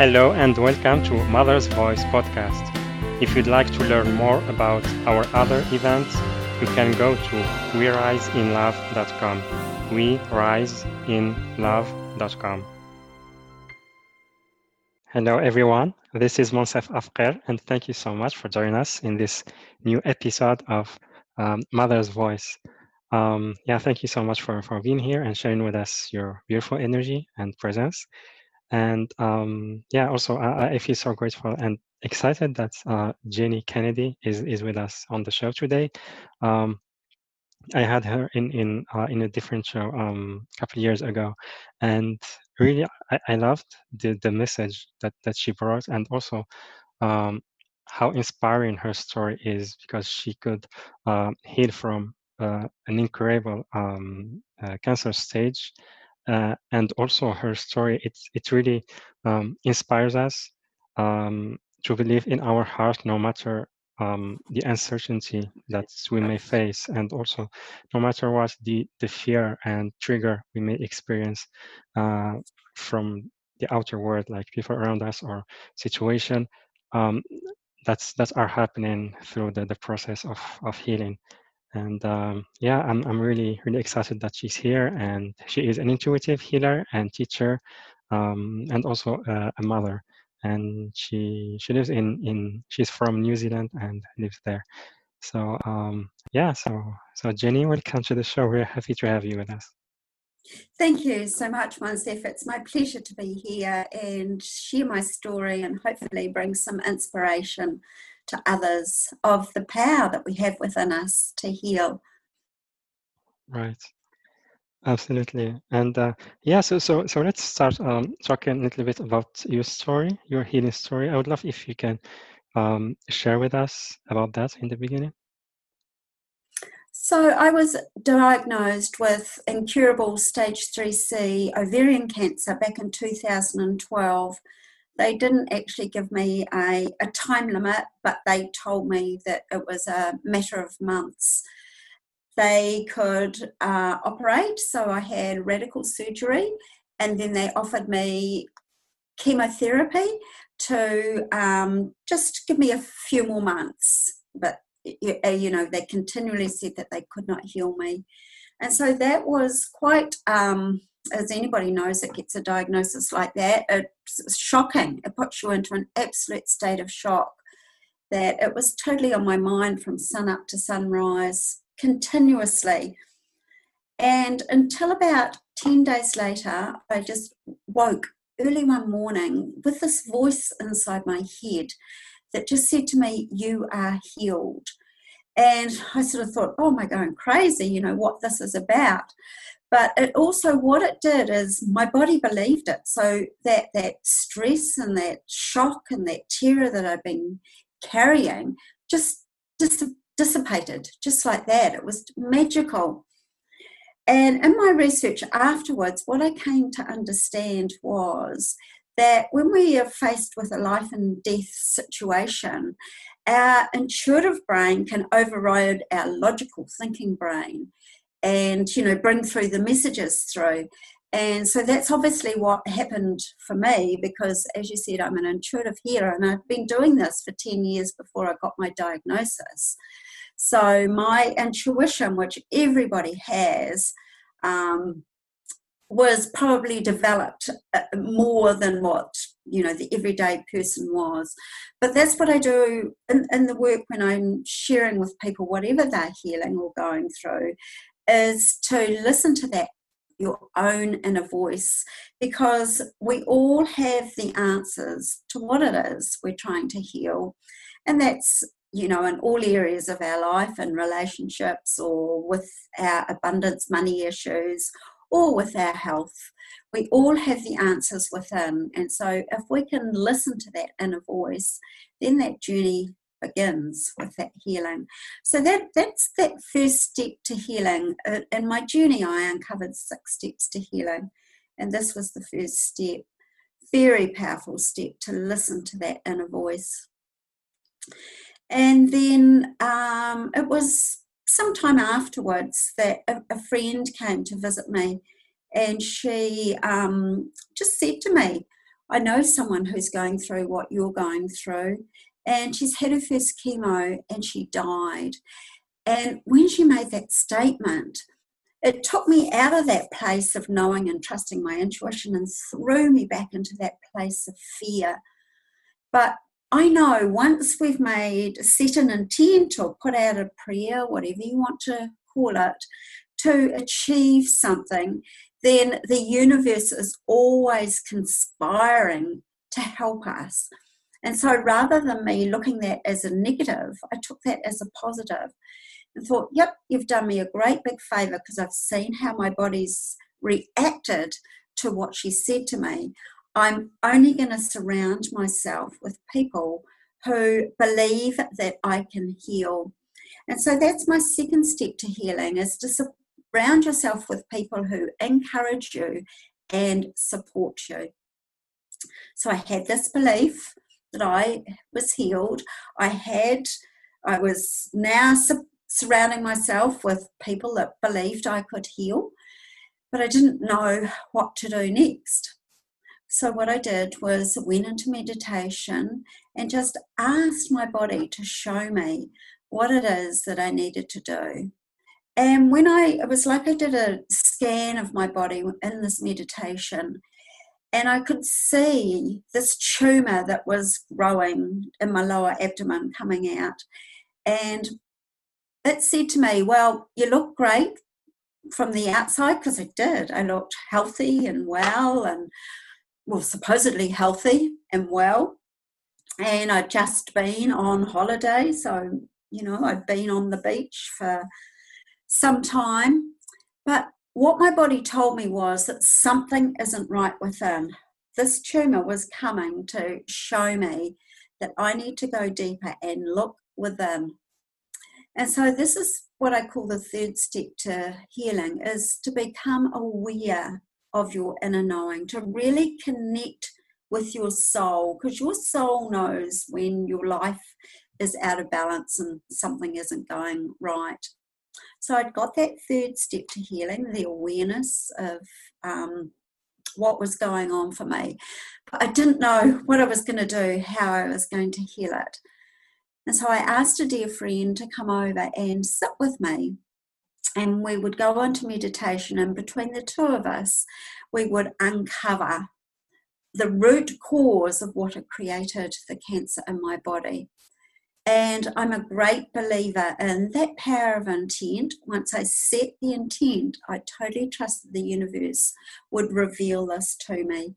Hello and welcome to Mother's Voice podcast. If you'd like to learn more about our other events, you can go to weriseinlove.com. weriseinlove.com. Hello everyone, this is Monsef Afker and thank you so much for joining us in this new episode of um, Mother's Voice. Um, yeah, thank you so much for, for being here and sharing with us your beautiful energy and presence. And um, yeah, also I, I, feel so grateful and excited that uh, Jenny Kennedy is, is with us on the show today. Um, I had her in in uh, in a different show um, a couple years ago, and really I, I, loved the the message that that she brought, and also um, how inspiring her story is because she could uh, heal from uh, an incurable um, uh, cancer stage uh, and also her story it it really um, inspires us um, to believe in our heart no matter um, the uncertainty that we may face and also no matter what the the fear and trigger we may experience uh, from the outer world like people around us or situation um, that's that are happening through the, the process of, of healing and um, yeah, I'm, I'm really, really excited that she's here. And she is an intuitive healer and teacher, um, and also uh, a mother. And she she lives in in she's from New Zealand and lives there. So um, yeah, so so Jenny, welcome to the show. We're happy to have you with us. Thank you so much, Monsef. It's my pleasure to be here and share my story and hopefully bring some inspiration to others of the power that we have within us to heal. Right. Absolutely. And uh, yeah, so so so let's start um, talking a little bit about your story, your healing story. I would love if you can um, share with us about that in the beginning. So I was diagnosed with incurable stage 3C ovarian cancer back in 2012 they didn't actually give me a, a time limit, but they told me that it was a matter of months. They could uh, operate, so I had radical surgery, and then they offered me chemotherapy to um, just give me a few more months. But you know, they continually said that they could not heal me, and so that was quite um, as anybody knows that gets a diagnosis like that, it's shocking. It puts you into an absolute state of shock. That it was totally on my mind from sun up to sunrise, continuously. And until about 10 days later, I just woke early one morning with this voice inside my head that just said to me, You are healed. And I sort of thought, oh, am I going crazy? You know, what this is about. But it also, what it did is my body believed it. So that, that stress and that shock and that terror that I've been carrying just dis- dissipated, just like that. It was magical. And in my research afterwards, what I came to understand was that when we are faced with a life and death situation, our intuitive brain can override our logical thinking brain and you know bring through the messages through. And so that's obviously what happened for me because as you said i'm an intuitive healer and i've been doing this for 10 years before i got my diagnosis. So my intuition which everybody has um, was probably developed uh, more than what you know the everyday person was. But that's what i do in, in the work when i'm sharing with people whatever they're healing or going through is to listen to that your own inner voice because we all have the answers to what it is we're trying to heal. And that's you know in all areas of our life and relationships or with our abundance money issues or with our health we all have the answers within. And so if we can listen to that inner voice then that journey begins with that healing. So that that's that first step to healing. Uh, in my journey, I uncovered six steps to healing, and this was the first step. Very powerful step to listen to that inner voice. And then um, it was sometime afterwards that a, a, friend came to visit me, and she um, just said to me, I know someone who's going through what you're going through, and she's had her first chemo and she died. And when she made that statement, it took me out of that place of knowing and trusting my intuition and threw me back into that place of fear. But I know once we've made set an intent or put out a prayer, whatever you want to call it, to achieve something, then the universe is always conspiring to help us. And so rather than me looking that as a negative, I took that as a positive and thought, yep, you've done me a great big favour because I've seen how my body's reacted to what she said to me. I'm only going to surround myself with people who believe that I can heal. And so that's my second step to healing is to surround yourself with people who encourage you and support you. So I had this belief that I was healed. I had, I was now su- surrounding myself with people that believed I could heal, but I didn't know what to do next. So, what I did was went into meditation and just asked my body to show me what it is that I needed to do. And when I, it was like I did a scan of my body in this meditation, and I could see this tumor that was growing in my lower abdomen coming out. And it said to me, Well, you look great from the outside, because I did. I looked healthy and well, and well, supposedly healthy and well. And I'd just been on holiday, so, you know, I'd been on the beach for some time. But what my body told me was that something isn't right within. This tumor was coming to show me that I need to go deeper and look within. And so this is what I call the third step to healing is to become aware of your inner knowing, to really connect with your soul, because your soul knows when your life is out of balance and something isn't going right. So I'd got that third step to healing, the awareness of um, what was going on for me. But I didn't know what I was going to do, how I was going to heal it. And so I asked a dear friend to come over and sit with me. And we would go into meditation, and between the two of us, we would uncover the root cause of what had created the cancer in my body. And I'm a great believer in that power of intent. Once I set the intent, I totally trust that the universe would reveal this to me.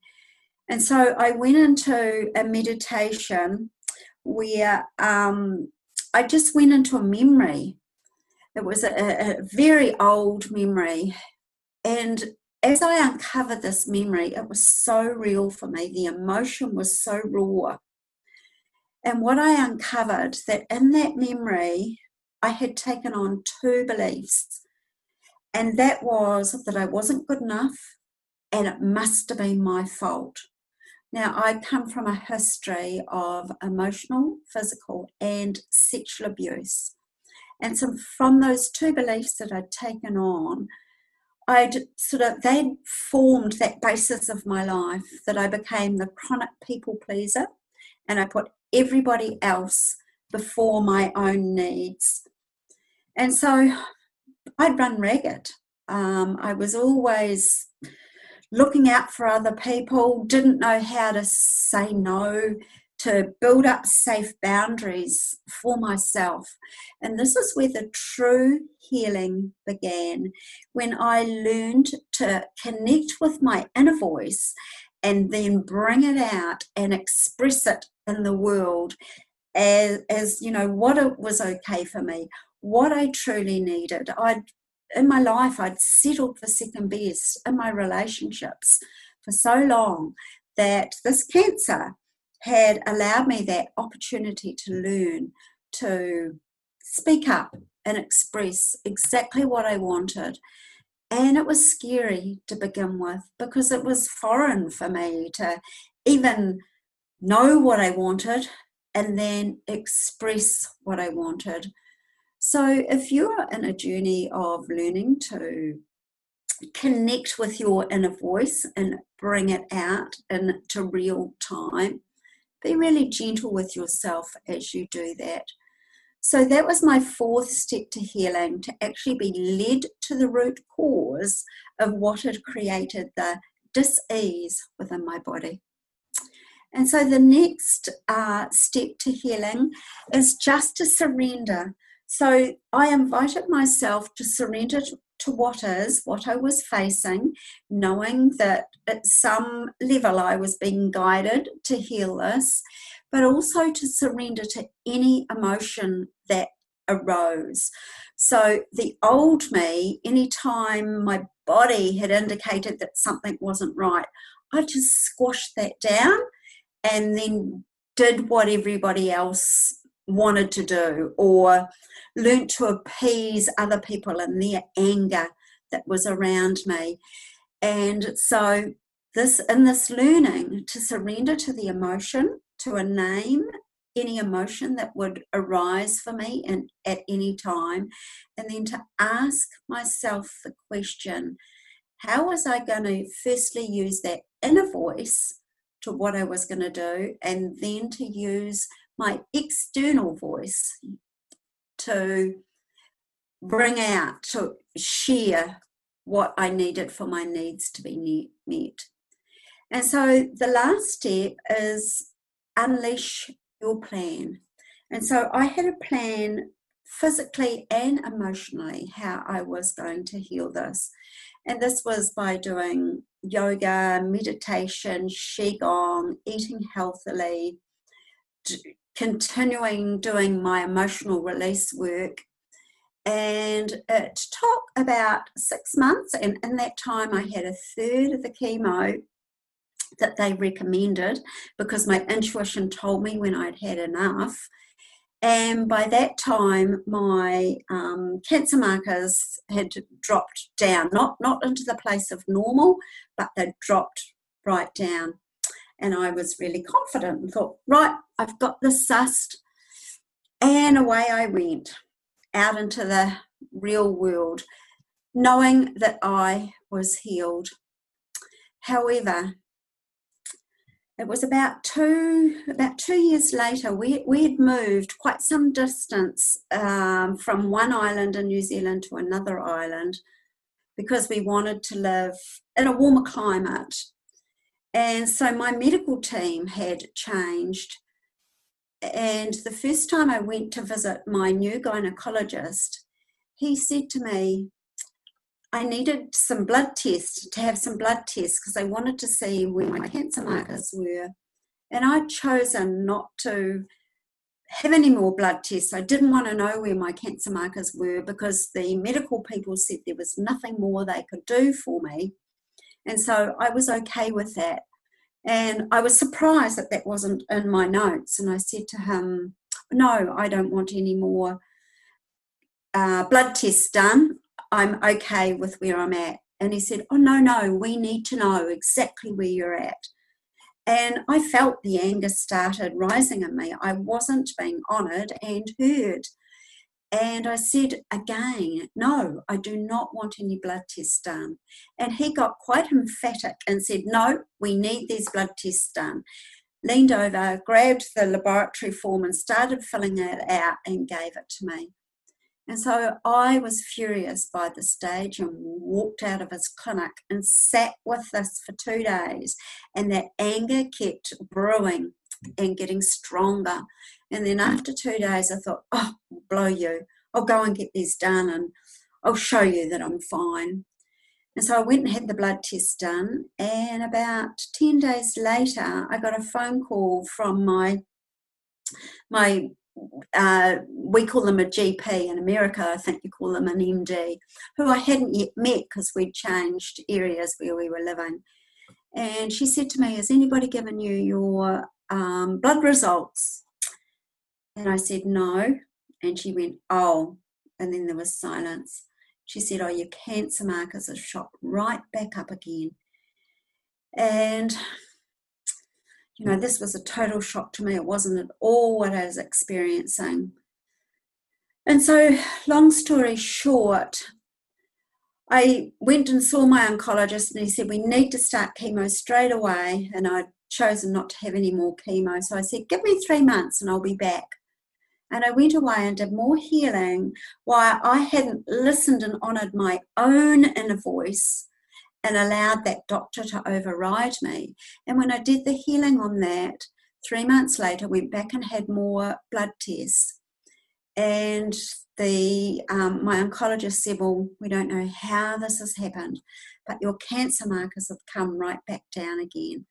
And so I went into a meditation where um, I just went into a memory. It was a, a very old memory. And as I uncovered this memory, it was so real for me. The emotion was so raw. And what I uncovered that in that memory, I had taken on two beliefs. And that was that I wasn't good enough and it must have been my fault. Now, I come from a history of emotional, physical, and sexual abuse. And so, from those two beliefs that I'd taken on, I'd sort of, they'd formed that basis of my life that I became the chronic people pleaser and I put everybody else before my own needs. And so I'd run ragged. Um, I was always looking out for other people, didn't know how to say no, to build up safe boundaries for myself. And this is where the true healing began when I learned to connect with my inner voice and then bring it out and express it in the world as, as you know what it was okay for me what i truly needed. I'd in my life i'd settled for second best in my relationships for so long that this cancer had allowed me that opportunity to learn to speak up and express exactly what i wanted. And it was scary to begin with because it was foreign for me to even know what I wanted and then express what I wanted. So, if you're in a journey of learning to connect with your inner voice and bring it out into real time. Be really gentle with yourself as you do that. So that was my fourth step to healing to actually be led to the root cause of what had created the dis-ease within my body. And so the next uh, step to healing is just to surrender. So I invited myself to surrender to what is, what I was facing, knowing that at some level I was being guided to heal this, but also to surrender to any emotion that arose. So the old me, anytime my body had indicated that something wasn't right, I just squashed that down and then did what everybody else wanted to do or learnt to appease other people and their anger that was around me. And so this in this learning to surrender to the emotion, to a name any emotion that would arise for me and at any time, and then to ask myself the question, how was I going to firstly use that inner voice to what I was going to do, and then to use my external voice to bring out, to share what I needed for my needs to be met. And so the last step is unleash your plan. And so I had a plan physically and emotionally how I was going to heal this. And this was by doing yoga, meditation, Qigong, eating healthily, continuing doing my emotional release work. And it took about six months, and in that time, I had a third of the chemo that they recommended because my intuition told me when I'd had enough. And by that time, my um, cancer markers had dropped down, not, not into the place of normal, but they'd dropped right down. And I was really confident and thought, right, I've got this sussed. And away I went out into the real world, knowing that I was healed. However, it was about two about two years later we, we had moved quite some distance um, from one island in new zealand to another island because we wanted to live in a warmer climate. And so my medical team had changed. And the first time i went to visit my new gynecologist he said to me I needed some blood tests to have some blood tests because I wanted to see where my cancer markers were. And I'd chosen not to have any more blood tests. I didn't want to know where my cancer markers were because the medical people said there was nothing more they could do for me. And so I was okay with that. And I was surprised that that wasn't in my notes. And I said to him, No, I don't want any more uh, blood tests done. I'm okay with where I'm at. And he said, Oh, no, no, we need to know exactly where you're at. And I felt the anger started rising in me. I wasn't being honoured and heard. And I said again, No, I do not want any blood tests done. And he got quite emphatic and said, No, we need these blood tests done. Leaned over, grabbed the laboratory form and started filling it out and gave it to me. And so I was furious by the stage and walked out of his clinic and sat with this for two days. And that anger kept brewing and getting stronger. And then after two days, I thought, oh, blow you. I'll go and get these done and I'll show you that I'm fine. And so I went and had the blood test done. And about 10 days later, I got a phone call from my my uh, we call them a GP in America, I think you call them an MD, who I hadn't yet met because we'd changed areas where we were living. And she said to me, Has anybody given you your um, blood results? And I said, No. And she went, Oh. And then there was silence. She said, Oh, your cancer markers have shot right back up again. And you know, this was a total shock to me. It wasn't at all what I was experiencing. And so, long story short, I went and saw my oncologist, and he said, We need to start chemo straight away. And I'd chosen not to have any more chemo. So I said, Give me three months and I'll be back. And I went away and did more healing while I hadn't listened and honoured my own inner voice and allowed that doctor to override me. And when I did the healing on that, three months later, went back and had more blood tests. And the um, my oncologist said, "Well, we don't know how this has happened, but your cancer markers have come right back down again."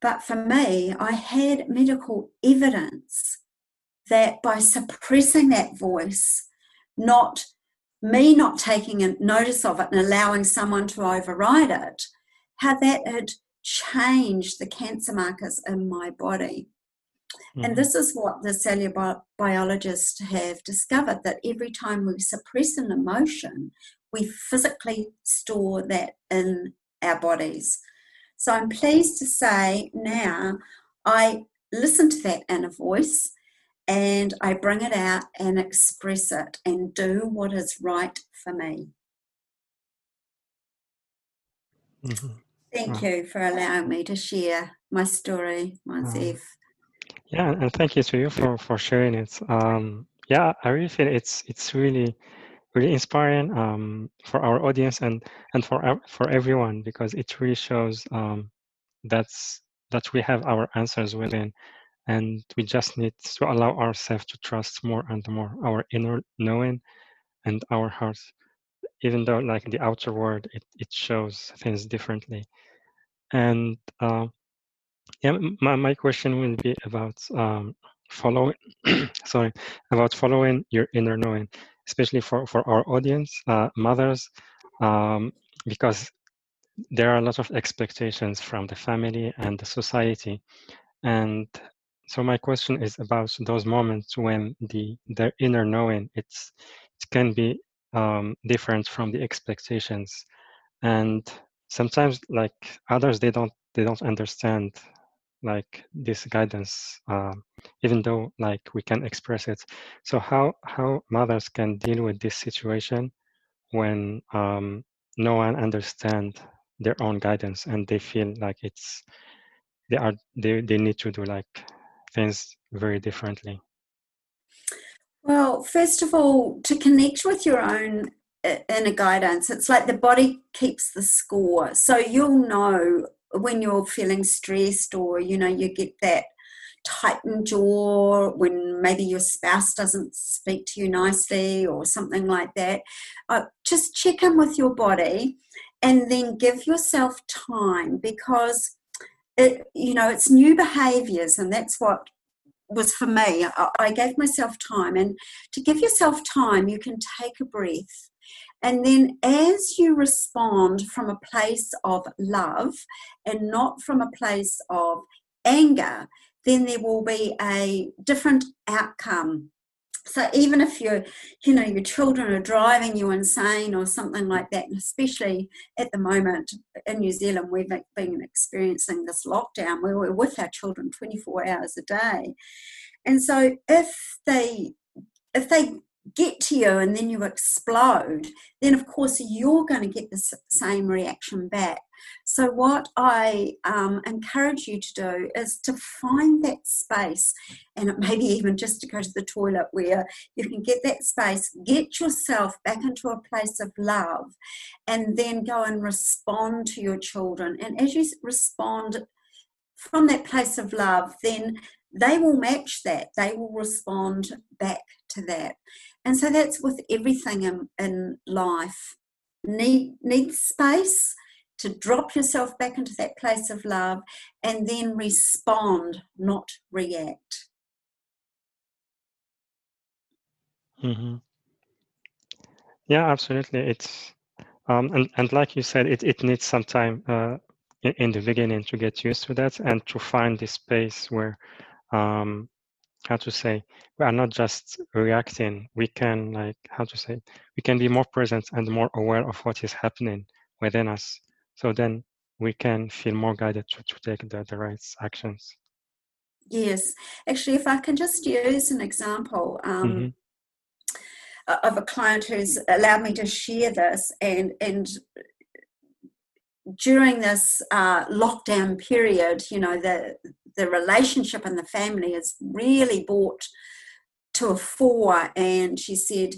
But for me, I had medical evidence that by suppressing that voice, not me not taking notice of it and allowing someone to override it, how that had changed the cancer markers in my body. Mm-hmm. And this is what the cellular biologists have discovered that every time we suppress an emotion, we physically store that in our bodies. So I'm pleased to say now I listen to that inner voice and I bring it out and express it and do what is right for me. Mm-hmm. Thank wow. you for allowing me to share my story, Monsef. Yeah, and thank you to you for for sharing it. Um, yeah, I really feel it's it's really really inspiring um, for our audience and and for for everyone because it really shows um, that's that we have our answers within, and we just need to allow ourselves to trust more and more our inner knowing and our hearts, even though like the outer world it it shows things differently, and. Uh, yeah, my, my question will be about um, following, sorry, about following your inner knowing, especially for, for our audience, uh, mothers, um, because there are a lot of expectations from the family and the society. And so my question is about those moments when the, the inner knowing, it's, it can be um, different from the expectations. And sometimes like others, they don't, they don't understand like this guidance uh, even though like we can express it so how how mothers can deal with this situation when um, no one understand their own guidance and they feel like it's they are they, they need to do like things very differently? Well first of all to connect with your own uh, inner guidance it's like the body keeps the score. So you'll know when you're feeling stressed or you know you get that tightened jaw when maybe your spouse doesn't speak to you nicely or something like that. Uh, just check in with your body and then give yourself time because it you know it's new behaviors and that's what was for me I, I gave myself time and to give yourself time you can take a breath and then as you respond from a place of love and not from a place of anger, then there will be a different outcome. So even if you're, you know, your children are driving you insane or something like that, especially at the moment in New Zealand, we've been experiencing this lockdown where we're with our children 24 hours a day. And so if they if they get to you and then you explode, then of course you're going to get the same reaction back. So, what I um, encourage you to do is to find that space, and it maybe even just to go to the toilet where you can get that space, get yourself back into a place of love, and then go and respond to your children. And as you respond from that place of love, then they will match that, they will respond back to that. And so that's with everything in, in life. Need, need space to drop yourself back into that place of love and then respond, not react. Mm-hmm. Yeah, absolutely. It's um, and and like you said, it it needs some time uh, in, in the beginning to get used to that and to find this space where um, how to say we are not just reacting we can like how to say we can be more present and more aware of what is happening within us. So then we can feel more guided to, to take the, the right actions. Yes. Actually if i can just use an example um, mm-hmm. of a client who's allowed me to share this, and and during this uh, lockdown period, you know, the the relationship in the family is really brought to a fore. And she said,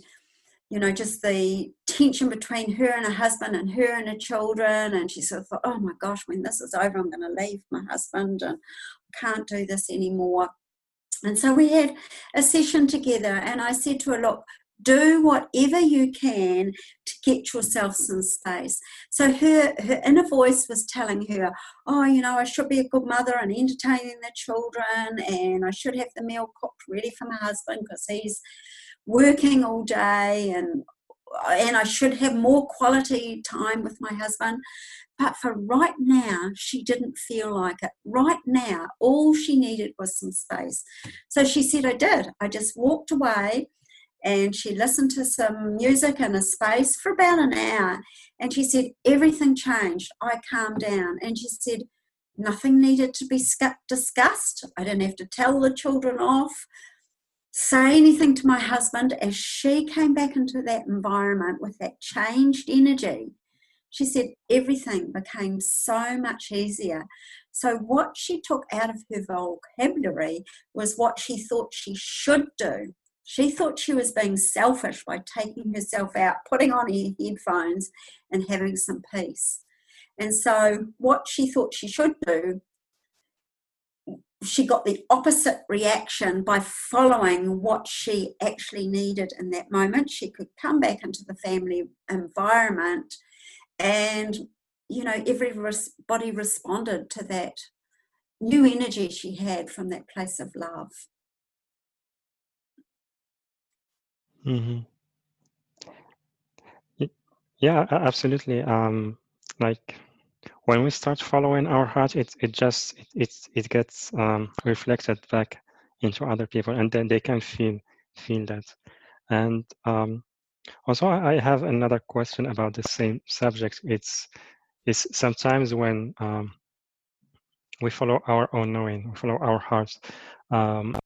you know, just the tension between her and her husband and her and her children. And she sort of thought, oh my gosh, when this is over, I'm going to leave my husband and I can't do this anymore. And so we had a session together, and I said to her, Look, do whatever you can to get yourself some space. So her her inner voice was telling her, oh, you know, I should be a good mother and entertaining the children, and I should have the meal cooked ready for my husband because he's working all day, and and I should have more quality time with my husband. But for right now, she didn't feel like it. Right now, all she needed was some space. So she said, I did. I just walked away and she listened to some music in a space for about an hour and she said everything changed. I calmed down. And she said nothing needed to be discussed. I didn't have to tell the children off say anything to my husband. As she came back into that environment with that changed energy she said everything became so much easier. So what she took out of her vocabulary was what she thought she should do she thought she was being selfish by taking herself out, putting on her headphones, and having some peace. And so, what she thought she should do, she got the opposite reaction by following what she actually needed in that moment. She could come back into the family environment, and you know, everybody responded to that new energy she had from that place of love. Hmm Yeah, absolutely. Um, like when we start following our heart, it it just it it, it gets um, reflected back into other people, and then they can feel feel that. And um, also, I have another question about the same subject. It's it's sometimes when um, we follow our own knowing, we follow our hearts. Um,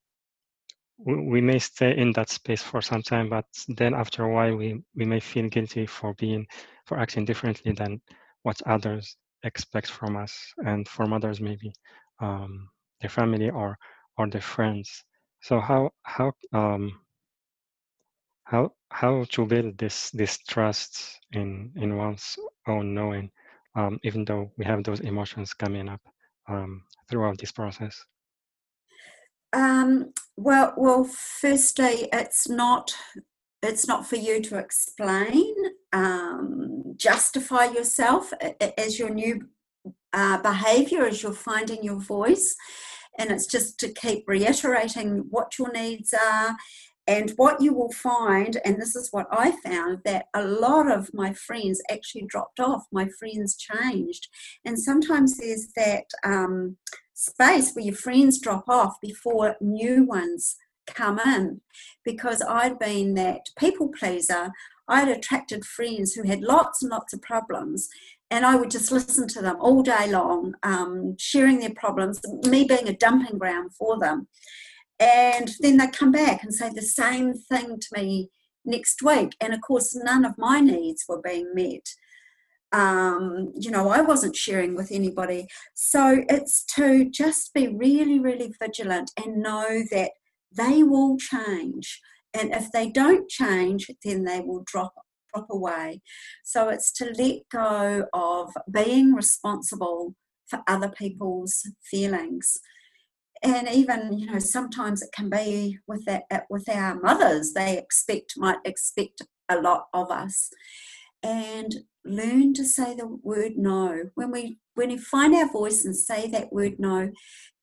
we may stay in that space for some time, but then after a while, we, we may feel guilty for being, for acting differently than what others expect from us, and from others maybe um, their family or or their friends. So how how um, how how to build this this trust in in one's own knowing, um, even though we have those emotions coming up um, throughout this process. Um, well, well, firstly, it's not it's not for you to explain, um, justify yourself as your new uh, behavior, as you're finding your voice, and it's just to keep reiterating what your needs are. And what you will find, and this is what I found, that a lot of my friends actually dropped off. My friends changed. And sometimes there's that um, space where your friends drop off before new ones come in because I'd been that people pleaser. I'd attracted friends who had lots and lots of problems, and I would just listen to them all day long, um, sharing their problems, me being a dumping ground for them. And then they'd come back and say the same thing to me next week. And of course, none of my needs were being met um, you know, I wasn't sharing with anybody. So it's to just be really, really vigilant and know that they will change. And if they don't change, then they will drop drop away. So it's to let go of being responsible for other people's feelings. And even, you know, sometimes it can be with that with our mothers. They expect might expect a lot of us and learn to say the word no. When we when we find our voice and say that word no,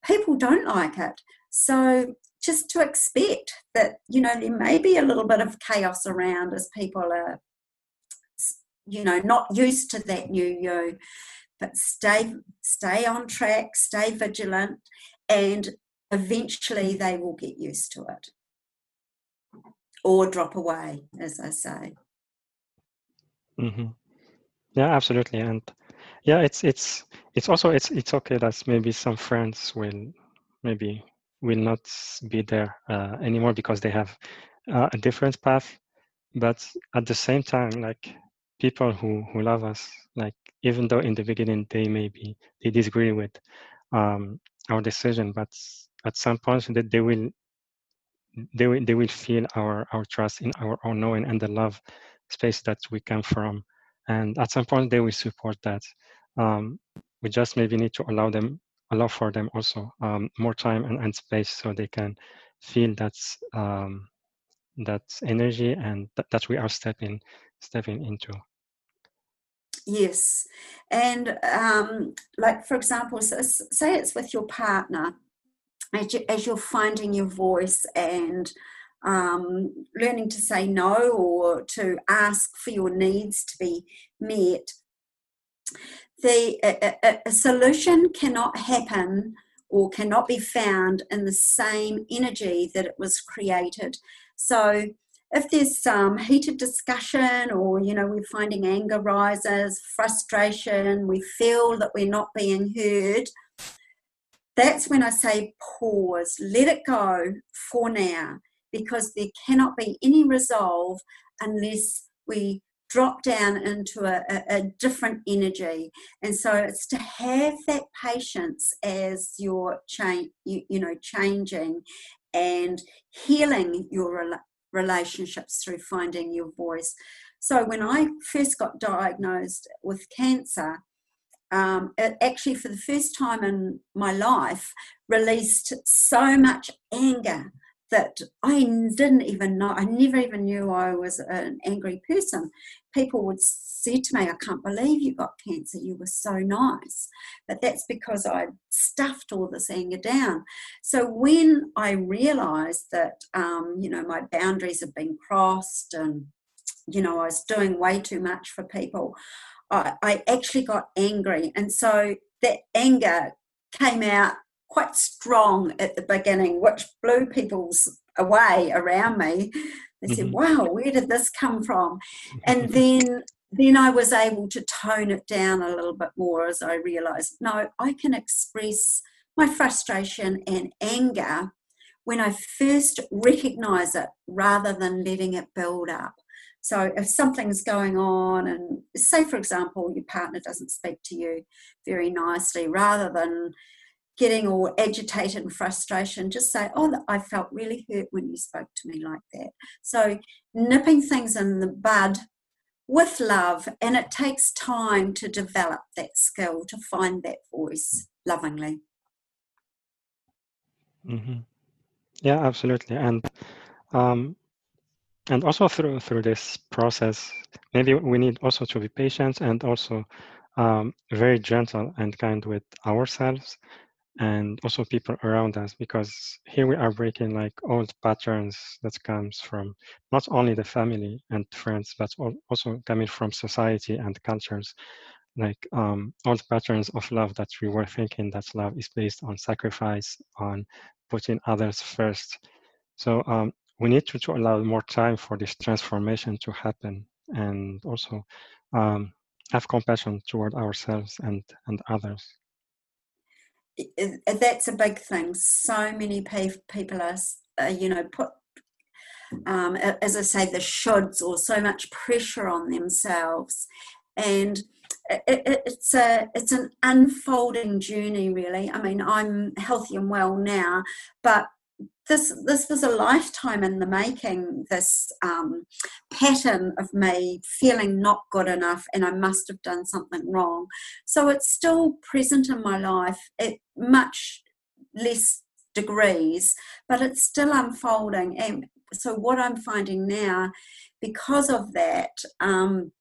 people don't like it. So just to expect that you know there may be a little bit of chaos around as people are you know not used to that new you but stay stay on track stay vigilant and eventually they will get used to it or drop away as i say Mm-hmm. Yeah, absolutely, and yeah, it's it's it's also it's it's okay that maybe some friends will maybe will not be there uh, anymore because they have uh, a different path but at the same time, like people who who love us, like even though in the beginning they may be they disagree with um, our decision, but at some point that they will they will they will feel our our trust in our own knowing and the love space that we come from and at some point they will support that. Um, we just maybe need to allow them allow for them also um, more time and, and space so they can feel that um, that energy and th- that we are stepping stepping into. Yes. And um, like for example so, say it's with your partner as, you, as you're finding your voice and um, learning to say no or to ask for your needs to be met, the a, a, solution cannot happen or cannot be found in the same energy that it was created. So if there's some heated discussion or you know we're finding anger rises frustration we feel that we're not being heard that's when I say pause, let it go for now, because there cannot be any resolve unless we drop down into a, a, a, different energy. And so it's to have that patience as you're you, you know, changing and healing your relationships through finding your voice. So when I first got diagnosed with cancer, um, it actually, for the first time in my life, released so much anger that I didn't even know. I never even knew I was an angry person. People would say to me, I can't believe you got cancer. You were so nice. But that's because I stuffed all this anger down. So when I realized that, um, you know, my boundaries had been crossed and, you know, I was doing way too much for people, I, I actually got angry. And so that anger came out quite strong at the beginning, which blew people's away around me. They mm-hmm. said, Wow, where did this come from? And then then I was able to tone it down a little bit more as I realized, no, I can express my frustration and anger when I first recognize it rather than letting it build up. So if something's going on, and say, for example, your partner doesn't speak to you very nicely, rather than getting all agitated and frustration, just say, Oh, I felt really hurt when you spoke to me like that. So nipping things in the bud with love, and it takes time to develop that skill to find that voice lovingly. Mm-hmm. Yeah, absolutely. And um, and also through through this process maybe we need also to be patient and also um, very gentle and kind with ourselves and also people around us because here we are breaking like old patterns that comes from not only the family and friends but also coming from society and cultures like um, old patterns of love that we were thinking that love is based on sacrifice on putting others first so um, we need to, to allow more time for this transformation to happen and also um, have compassion toward ourselves and, and others. That's a big thing. So many people are, uh, you know, put, um, as I say, the shoulds or so much pressure on themselves. And it, it's a it's an unfolding journey really i mean i'm healthy and well now but this this was a lifetime in the making this um, pattern of me feeling not good enough and i must have done something wrong. So it's still present in my life at much less degrees but it's still unfolding. And so what i'm finding now because of that um,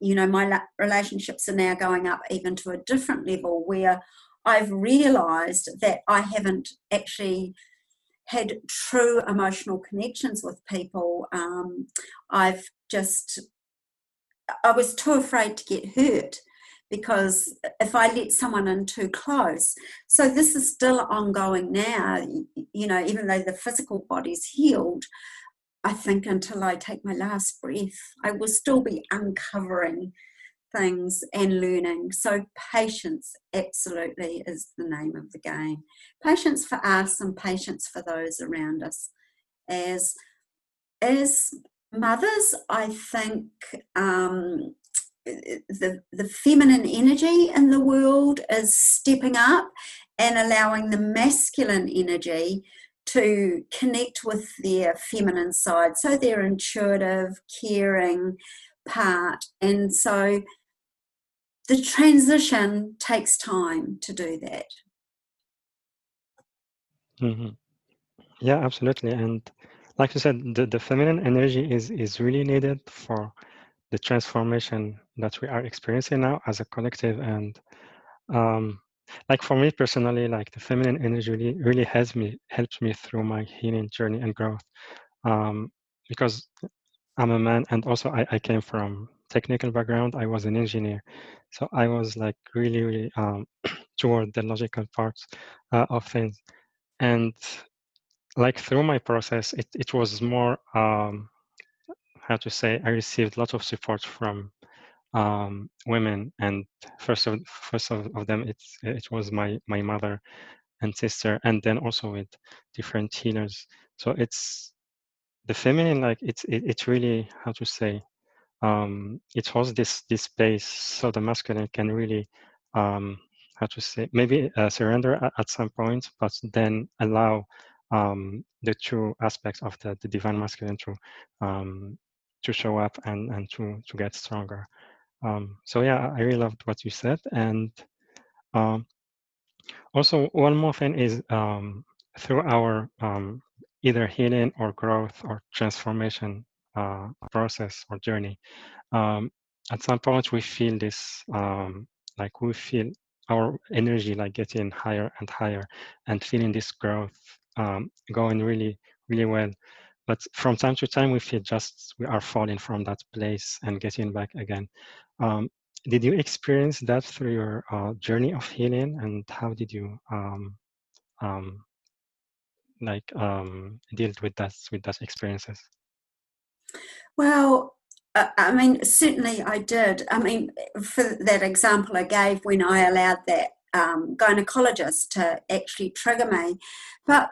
you know my relationships are now going up even to a different level where I've realized that I haven't actually had true emotional connections with people. Um, I've just, I was too afraid to get hurt because if I let someone in too close. So this is still ongoing now, you know, even though the physical body's healed. I think until I take my last breath, I will still be uncovering things and learning. So, patience absolutely is the name of the game. Patience for us and patience for those around us. As as mothers, I think um, the, the feminine energy in the world is stepping up and allowing the masculine energy to connect with their feminine side. So their intuitive, caring part. And so the transition takes time to do that. Mm-hmm. Yeah, absolutely. And like you said, the, the feminine energy is, is really needed for the transformation that we are experiencing now as a collective. And um, like for me personally, like the feminine energy really, really has me helped me through my healing journey and growth. Um, because I'm a man and also I, I came from technical background. I was an engineer. So I was like really, really um, toward the logical parts uh, of things. And like through my process, it, it was more, um, how to say, I received lots of support from um, women, and first of first of, of them, it's it was my my mother and sister, and then also with different healers. So it's the feminine, like it's it, it's really how to say, um, it holds this this space, so the masculine can really um, how to say maybe uh, surrender at, at, some point, but then allow um, the true aspects of the, the divine masculine to um, to show up and and to to get stronger. Um, so yeah, I really loved what you said. And um, also one more thing is through our either healing or growth or transformation uh, process or journey, um, at some point we feel this, um, like we feel our energy like getting higher and higher and feeling this growth going really, really well. But from time to time we feel just we are falling from that place and getting back again. Um, did you experience that through your uh, journey of healing, and how did you um, um, like um, deal with that with that experiences? Well, uh, I mean, certainly I did. I mean, for that example I gave when I allowed that um, gynecologist to actually trigger me, but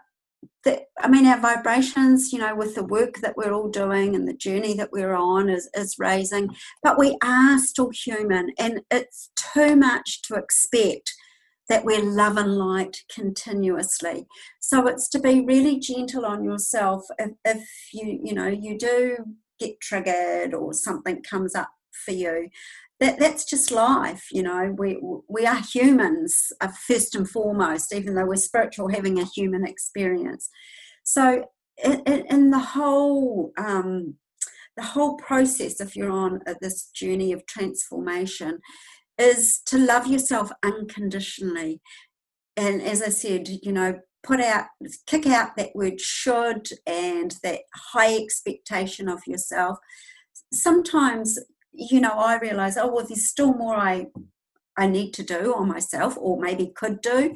the, I mean, our vibrations, you know, with the work that we're all doing and the journey that we're on is, is raising, but we are still human, and it's too much to expect that we're love and light continuously. So it's to be really gentle on yourself if, if you, you know, you do get triggered or something comes up for you. That that's just life you know. We we are humans uh, first and foremost even though we're spiritual having a human experience. So in, in the whole um, the whole process if you're on this journey of transformation is to love yourself unconditionally. And as i said you know put out kick out that word should and that high expectation of yourself. Sometimes you know, I realize, oh, well, there's still more I, I need to do on myself, or maybe could do,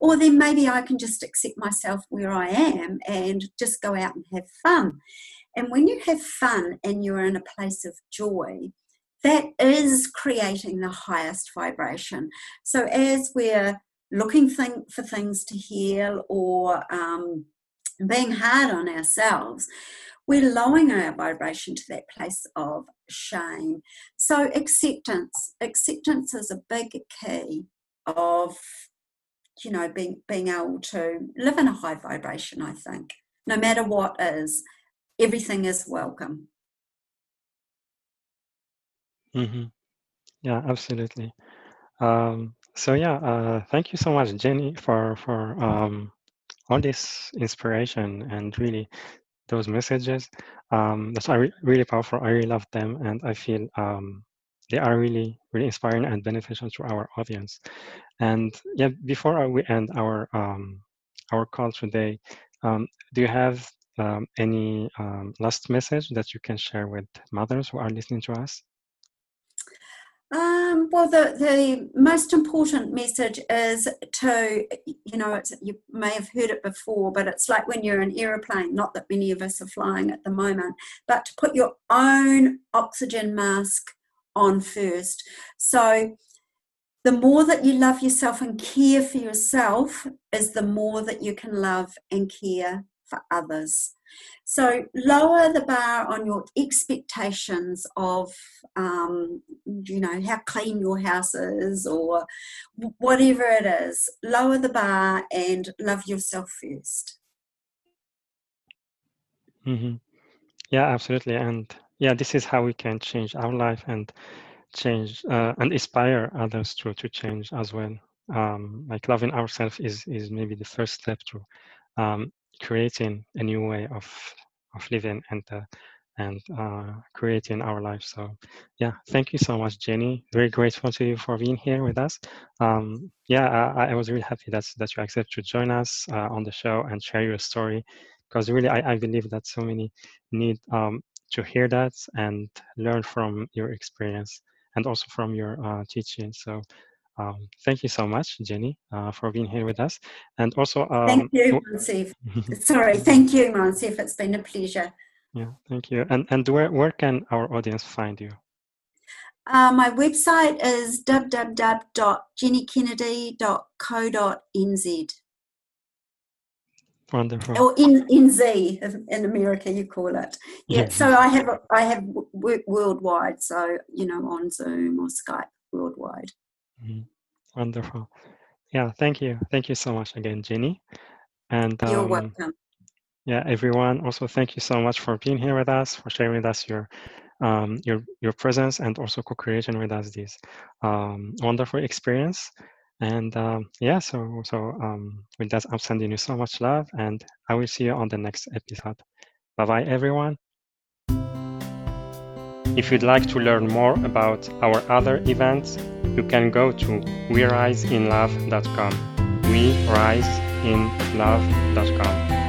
or then maybe I can just accept myself where I am and just go out and have fun. And when you have fun and you're in a place of joy, that is creating the highest vibration. So as we're looking thing, for things to heal or um, being hard on ourselves, we're lowering our vibration to that place of shame. So acceptance, acceptance is a big key of you know being being able to live in a high vibration. I think no matter what is, everything is welcome. Mm-hmm. Yeah, absolutely. Um, so yeah, uh, thank you so much, Jenny, for for um, all this inspiration and really those messages. Um, that's re- really powerful. I really love them, and I feel um, they are really, really inspiring and beneficial to our audience. And yeah, before we end our um, our call today, um, do you have um, any um, last message that you can share with mothers who are listening to us? Um, well, the, the most important message is to, you know, you may have heard it before, but it's like when you're in an aeroplane, not that many of us are flying at the moment, but to put your own oxygen mask on first. So the more that you love yourself and care for yourself is the more that you can love and care for others. So lower the bar on your expectations of, um, you know, how clean your house is or whatever it is. Lower the bar and love yourself 1st mm-hmm. Yeah, absolutely. And yeah, this is how we can change our life and change uh, and inspire others to to change as well. Um, like loving ourselves is is maybe the first step to um, creating a new way of of living and uh, and uh, creating our life. So, yeah, thank you so much, Jenny. Very grateful to you for being here with us. Um, yeah, I, I, was really happy that that you accepted to join us uh, on the show and share your story, because really, I, I believe that so many need um, to hear that and learn from your experience and also from your uh, teaching. So. Um, thank you so much, Jenny, uh, for being here with us. And also, um, thank you, Monsef. Sorry, thank you, Monsef. It's been a pleasure. Yeah, thank you. And and where where can our audience find you? Uh, my website is www.jennykennedy.co.nz. Wonderful. Or in NZ in America, you call it. Yeah. yeah. So I have I have work worldwide. So you know on Zoom or Skype worldwide. Mm-hmm. Wonderful. Yeah. Thank you. Thank you so much again, Jenny. And um, you're welcome yeah everyone also thank you so much for being here with us for sharing with us your um, your your presence and also co-creation with us this um, wonderful experience and um, yeah so so um, with that i'm sending you so much love and i will see you on the next episode bye bye everyone if you'd like to learn more about our other events you can go to weriseinlove.com we rise in love.com